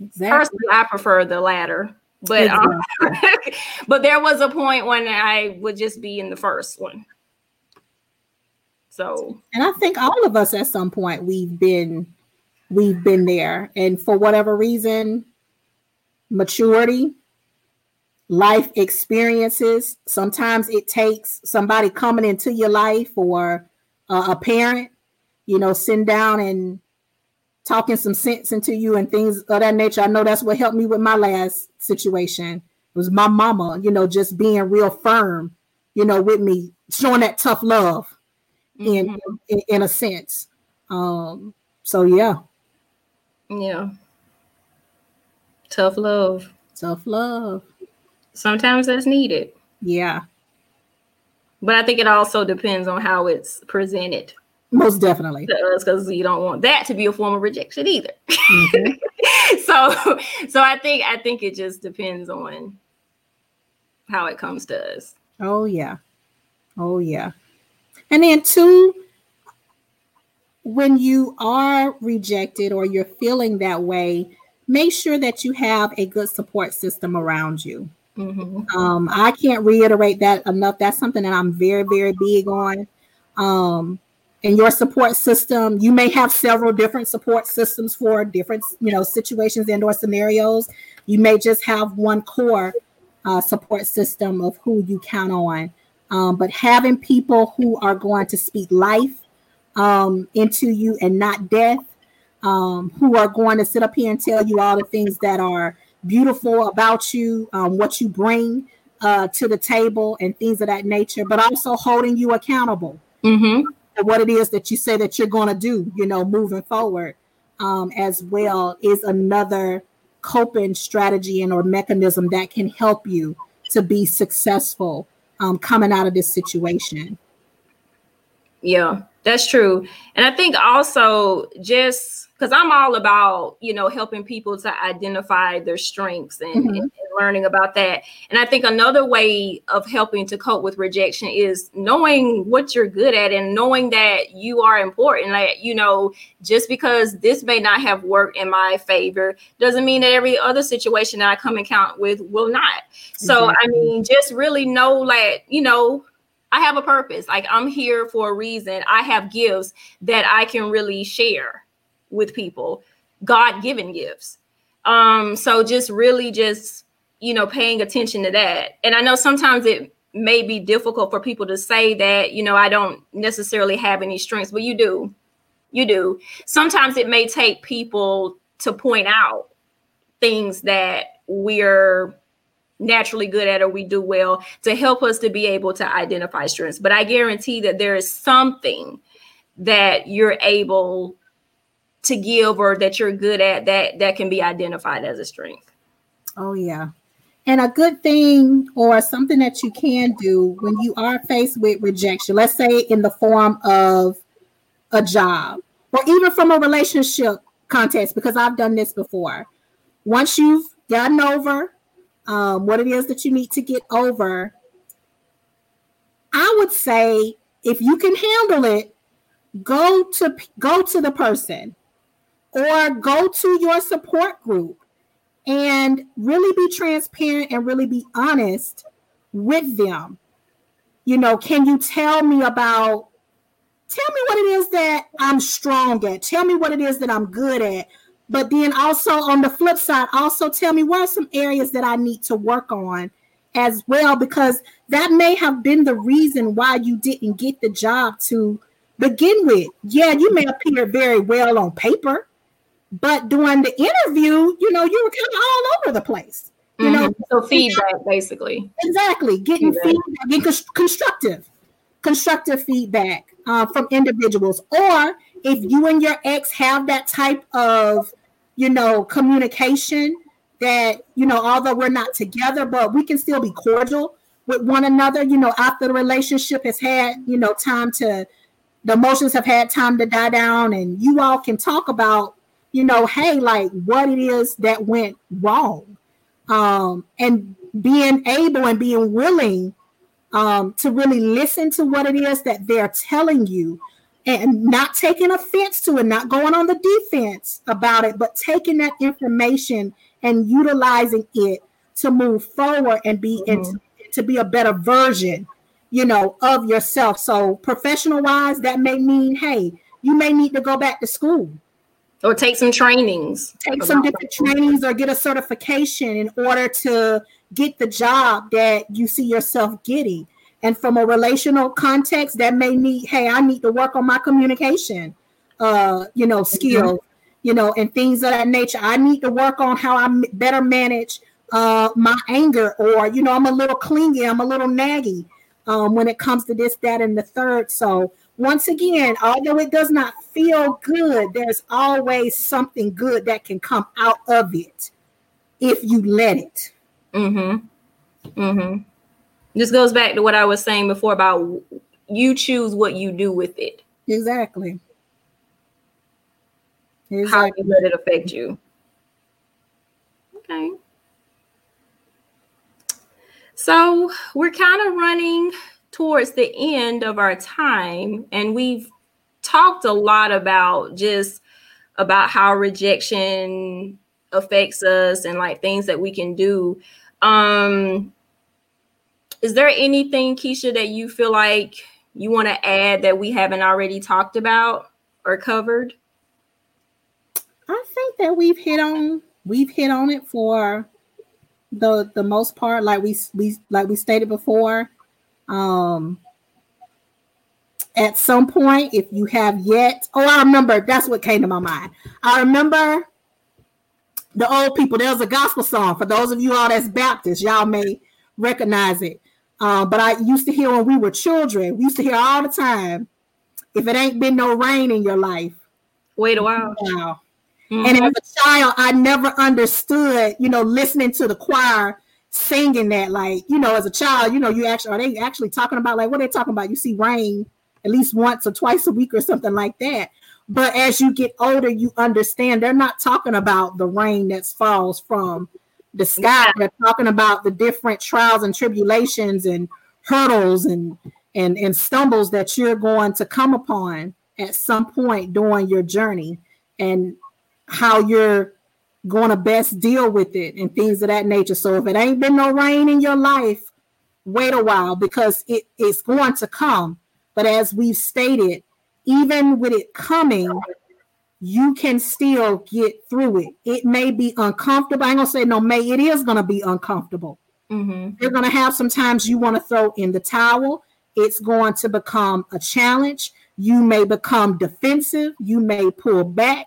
Speaker 2: Exactly. Personally, I prefer the latter. But um, but there was a point when I would just be in the first one. So
Speaker 1: and I think all of us at some point we've been we've been there. And for whatever reason, maturity, life experiences. Sometimes it takes somebody coming into your life or uh, a parent, you know, sitting down and talking some sense into you and things of that nature. I know that's what helped me with my last situation. It was my mama, you know, just being real firm, you know, with me, showing that tough love mm-hmm. in, in in a sense. Um, so yeah.
Speaker 2: Yeah. Tough love.
Speaker 1: Tough love.
Speaker 2: Sometimes that's needed.
Speaker 1: Yeah.
Speaker 2: But I think it also depends on how it's presented.
Speaker 1: Most definitely.
Speaker 2: Because you don't want that to be a form of rejection either. Mm-hmm. so so I think I think it just depends on how it comes to us.
Speaker 1: Oh yeah. Oh yeah. And then two, when you are rejected or you're feeling that way, make sure that you have a good support system around you. Mm-hmm. Um, I can't reiterate that enough. That's something that I'm very, very big on. Um, in your support system, you may have several different support systems for different, you know, situations and or scenarios. You may just have one core uh, support system of who you count on. Um, but having people who are going to speak life um, into you and not death, um, who are going to sit up here and tell you all the things that are beautiful about you, um, what you bring uh, to the table, and things of that nature, but also holding you accountable mm-hmm. for what it is that you say that you're going to do, you know, moving forward um, as well is another coping strategy and or mechanism that can help you to be successful um, coming out of this situation.
Speaker 2: Yeah, that's true. And I think also just because I'm all about, you know, helping people to identify their strengths and, mm-hmm. and, learning about that. And I think another way of helping to cope with rejection is knowing what you're good at and knowing that you are important. Like, you know, just because this may not have worked in my favor doesn't mean that every other situation that I come in count with will not. So, I mean, just really know, like, you know, I have a purpose. Like I'm here for a reason. I have gifts that I can really share with people. God-given gifts. Um, so just really just, you know, paying attention to that. And I know sometimes it may be difficult for people to say that, you know, I don't necessarily have any strengths, but you do. You do. Sometimes it may take people to point out things that we're naturally good at or we do well to help us to be able to identify strengths. But I guarantee that there is something that you're able to give or that you're good at that that can be identified as a strength.
Speaker 1: Oh yeah. And a good thing or something that you can do when you are faced with rejection, let's say in the form of a job or even from a relationship context, because I've done this before. Once you've gotten over um, what it is that you need to get over, I would say if you can handle it, go to go to the person or go to your support group and really be transparent and really be honest with them. You know, can you tell me about tell me what it is that I'm strong at? Tell me what it is that I'm good at. But then also on the flip side, also tell me what are some areas that I need to work on as well, because that may have been the reason why you didn't get the job to begin with. Yeah, you may appear very well on paper, but during the interview, you know, you were kind of all over the place. You mm-hmm. know,
Speaker 2: so feedback basically.
Speaker 1: Exactly, getting feedback, feedback getting constructive, constructive feedback uh, from individuals, or if you and your ex have that type of, you know, communication that, you know, although we're not together, but we can still be cordial with one another, you know, after the relationship has had, you know, time to, the emotions have had time to die down, and you all can talk about, you know, hey, like what it is that went wrong. Um, and being able and being willing um, to really listen to what it is that they're telling you and not taking offense to it, not going on the defense about it, but taking that information and utilizing it to move forward and be mm-hmm. to be a better version, you know, of yourself. So professional wise, that may mean, hey, you may need to go back to school.
Speaker 2: Or take some trainings.
Speaker 1: Take some different trainings or get a certification in order to get the job that you see yourself getting. And from a relational context, that may need, hey, I need to work on my communication, uh, you know, mm-hmm. you know, and things of that nature. I need to work on how I better manage uh, my anger, or you know, I'm a little clingy, I'm a little naggy um, when it comes to this, that, and the third. So once again, although it does not feel good, there's always something good that can come out of it. if you let it.
Speaker 2: Mm-hmm. Mm-hmm. This goes back to what I was saying before about you choose what you do with it.
Speaker 1: Exactly.
Speaker 2: exactly. How you let it affect you. Okay. So we're kind of running towards the end of our time, and we've talked a lot about just about how rejection affects us and like things that we can do. Um, is there anything, Keisha, that you feel like you want to add that we haven't already talked about or covered?
Speaker 1: I think that we've hit on we've hit on it for the the most part, like we we like we stated before. Um, at some point, if you have yet, oh, I remember that's what came to my mind. I remember the old people. There's a gospel song for those of you all that's Baptist. Y'all may recognize it. Uh, but I used to hear when we were children. We used to hear all the time. If it ain't been no rain in your life,
Speaker 2: wait a while. Wow.
Speaker 1: Mm-hmm. And as a child, I never understood, you know, listening to the choir singing that. Like, you know, as a child, you know, you actually are they actually talking about like what are they talking about? You see rain at least once or twice a week or something like that. But as you get older, you understand they're not talking about the rain that falls from the sky. They're talking about the different trials and tribulations and hurdles and and and stumbles that you're going to come upon at some point during your journey. And how you're going to best deal with it and things of that nature. So if it ain't been no rain in your life, wait a while because it is going to come. But as we've stated, even with it coming, you can still get through it. It may be uncomfortable. I ain't gonna say no, may it is gonna be uncomfortable. Mm-hmm. You're gonna have sometimes you want to throw in the towel. It's going to become a challenge. You may become defensive. You may pull back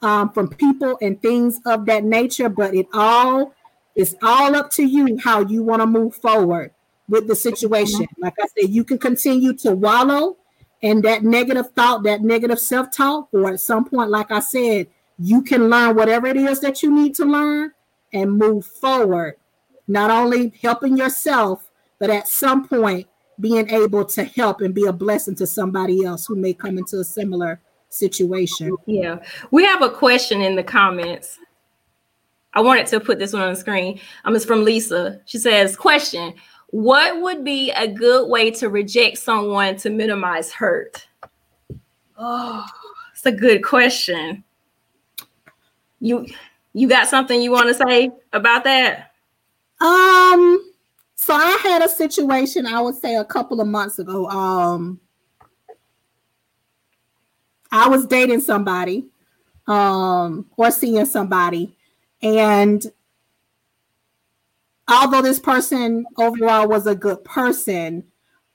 Speaker 1: um, from people and things of that nature, but it all is all up to you how you want to move forward with the situation. Mm-hmm. Like I said, you can continue to wallow in that negative thought, that negative self talk, or at some point, like I said, you can learn whatever it is that you need to learn and move forward, not only helping yourself, but at some point being able to help and be a blessing to somebody else who may come into a similar situation.
Speaker 2: Yeah. We have a question in the comments. I wanted to put this one on the screen. Um, it's from Lisa. She says, question, what would be a good way to reject someone to minimize hurt? Oh, it's a good question. You you got something you want to say about that?
Speaker 1: Um, so I had a situation I would say a couple of months ago. Um, I was dating somebody um, or seeing somebody, and although this person overall was a good person,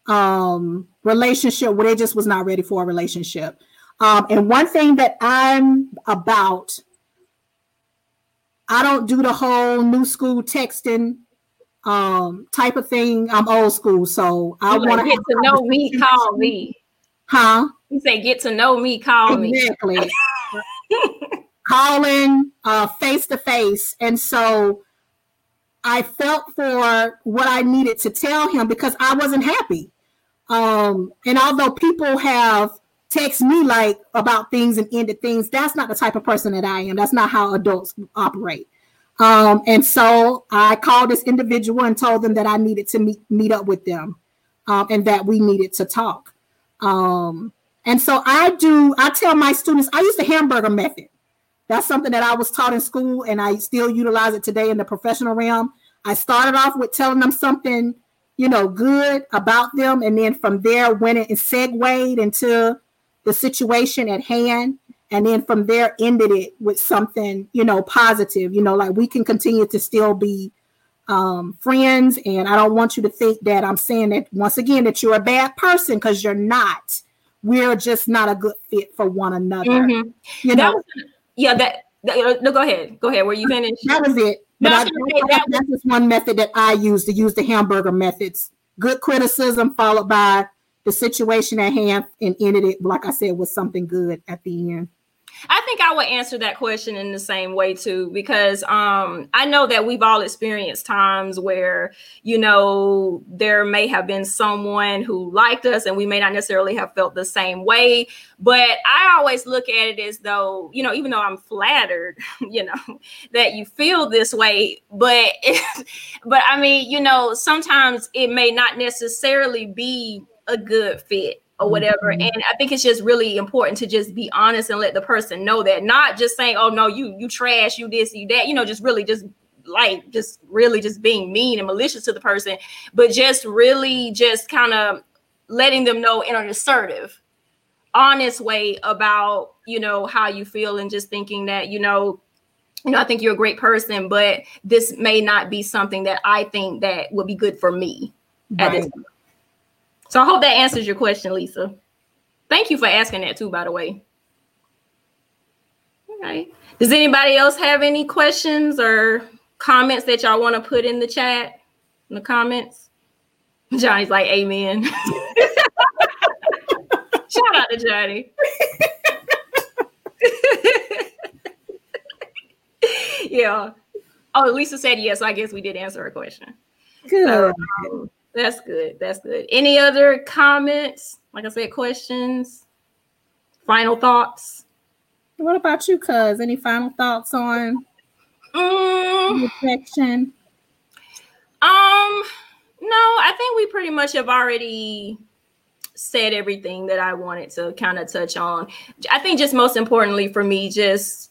Speaker 1: um, relationship where they just was not ready for a relationship. Um, and one thing that I'm about, I don't do the whole new school texting um type of thing. I'm old school, so I want
Speaker 2: to get to know me. Call me,
Speaker 1: huh?
Speaker 2: You say get to know me, call
Speaker 1: me. Exactly. Calling uh face to face. And so I felt for what I needed to tell him because I wasn't happy. Um, and although people have text me like about things and ended things, that's not the type of person that I am. That's not how adults operate. Um, and so I called this individual and told them that I needed to meet meet up with them um, and that we needed to talk. Um, and so I do, I tell my students, I use the hamburger method. That's something that I was taught in school and I still utilize it today in the professional realm. I started off with telling them something, you know, good about them. And then from there went and segued into the situation at hand. And then from there ended it with something, you know, positive, you know, like we can continue to still be um, friends. And I don't want you to think that I'm saying that once again that you're a bad person because you're not we're just not a good fit for one another. Mm-hmm.
Speaker 2: You know, was, yeah. That, that, uh, no, go ahead, go ahead. Were you finished?
Speaker 1: That was it. No, I, that, that's just one method that I use to use the hamburger methods. Good criticism followed by the situation at hand and ended it, like I said, with something good at the end.
Speaker 2: I think I would answer that question in the same way too, because um, I know that we've all experienced times where, you know, there may have been someone who liked us and we may not necessarily have felt the same way. But I always look at it as though, you know, even though I'm flattered, you know, that you feel this way, but, but I mean, you know, sometimes it may not necessarily be a good fit or whatever. Mm-hmm. And I think it's just really important to just be honest and let the person know that, not just saying, "Oh no, you you trash, you this, you that," you know, just really just like just really just being mean and malicious to the person, but just really just kind of letting them know in an assertive, honest way about you know how you feel and just thinking that you know you know, I think you're a great person, but this may not be something that I think that would be good for me right. at this point. So I hope that answers your question, Lisa. Thank you for asking that too, by the way. All right. Does anybody else have any questions or comments that y'all want to put in the chat? In the comments? Johnny's like, Amen. Shout out to Johnny. yeah. Oh, Lisa said yes. I guess we did answer her question. Good. Um, that's good. That's good. Any other comments? Like I said, questions, final thoughts.
Speaker 1: What about you, cuz? Any final thoughts on
Speaker 2: section? Um, no, I think we pretty much have already said everything that I wanted to kind of touch on. I think just most importantly for me, just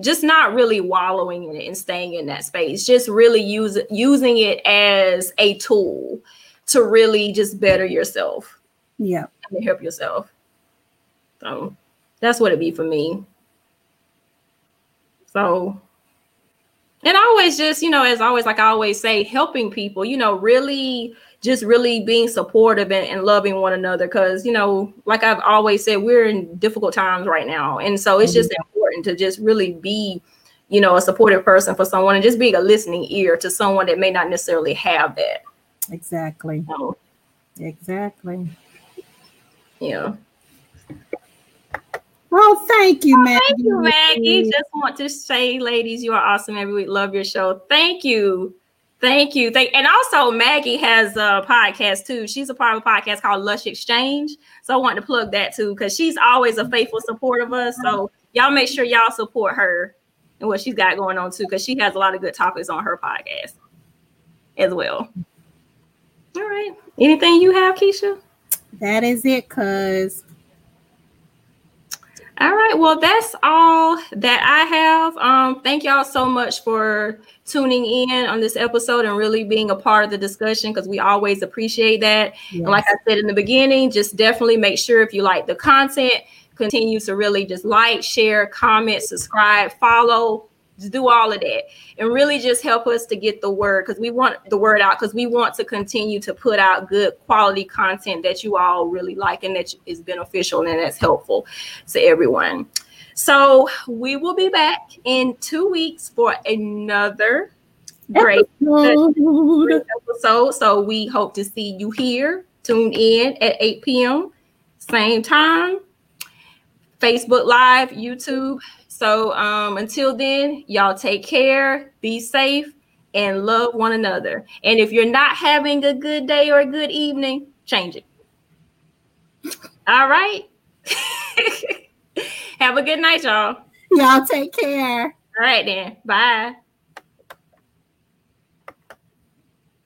Speaker 2: just not really wallowing in it and staying in that space just really use using it as a tool to really just better yourself.
Speaker 1: Yeah.
Speaker 2: And help yourself. So that's what it be for me. So and I always just you know as always like i always say helping people you know really just really being supportive and, and loving one another because you know like i've always said we're in difficult times right now and so it's mm-hmm. just important to just really be you know a supportive person for someone and just being a listening ear to someone that may not necessarily have that
Speaker 1: exactly so, exactly
Speaker 2: yeah
Speaker 1: Oh, thank you, Maggie.
Speaker 2: Thank you, Maggie. Just want to say, ladies, you are awesome every week. Love your show. Thank you. Thank you. Thank and also Maggie has a podcast too. She's a part of a podcast called Lush Exchange. So I want to plug that too because she's always a faithful support of us. So y'all make sure y'all support her and what she's got going on too, because she has a lot of good topics on her podcast as well. All right. Anything you have, Keisha?
Speaker 1: That is it, cuz.
Speaker 2: All right. Well, that's all that I have. Um, thank y'all so much for tuning in on this episode and really being a part of the discussion because we always appreciate that. Yes. And like I said in the beginning, just definitely make sure if you like the content, continue to really just like, share, comment, subscribe, follow, do all of that and really just help us to get the word because we want the word out because we want to continue to put out good quality content that you all really like and that is beneficial and that's helpful to everyone. So we will be back in two weeks for another great episode. episode. So we hope to see you here. Tune in at 8 p.m. Same time. Facebook Live, YouTube. So um, until then, y'all take care, be safe, and love one another. And if you're not having a good day or a good evening, change it. All right. Have a good night, y'all.
Speaker 1: Y'all take care.
Speaker 2: All right, then. Bye.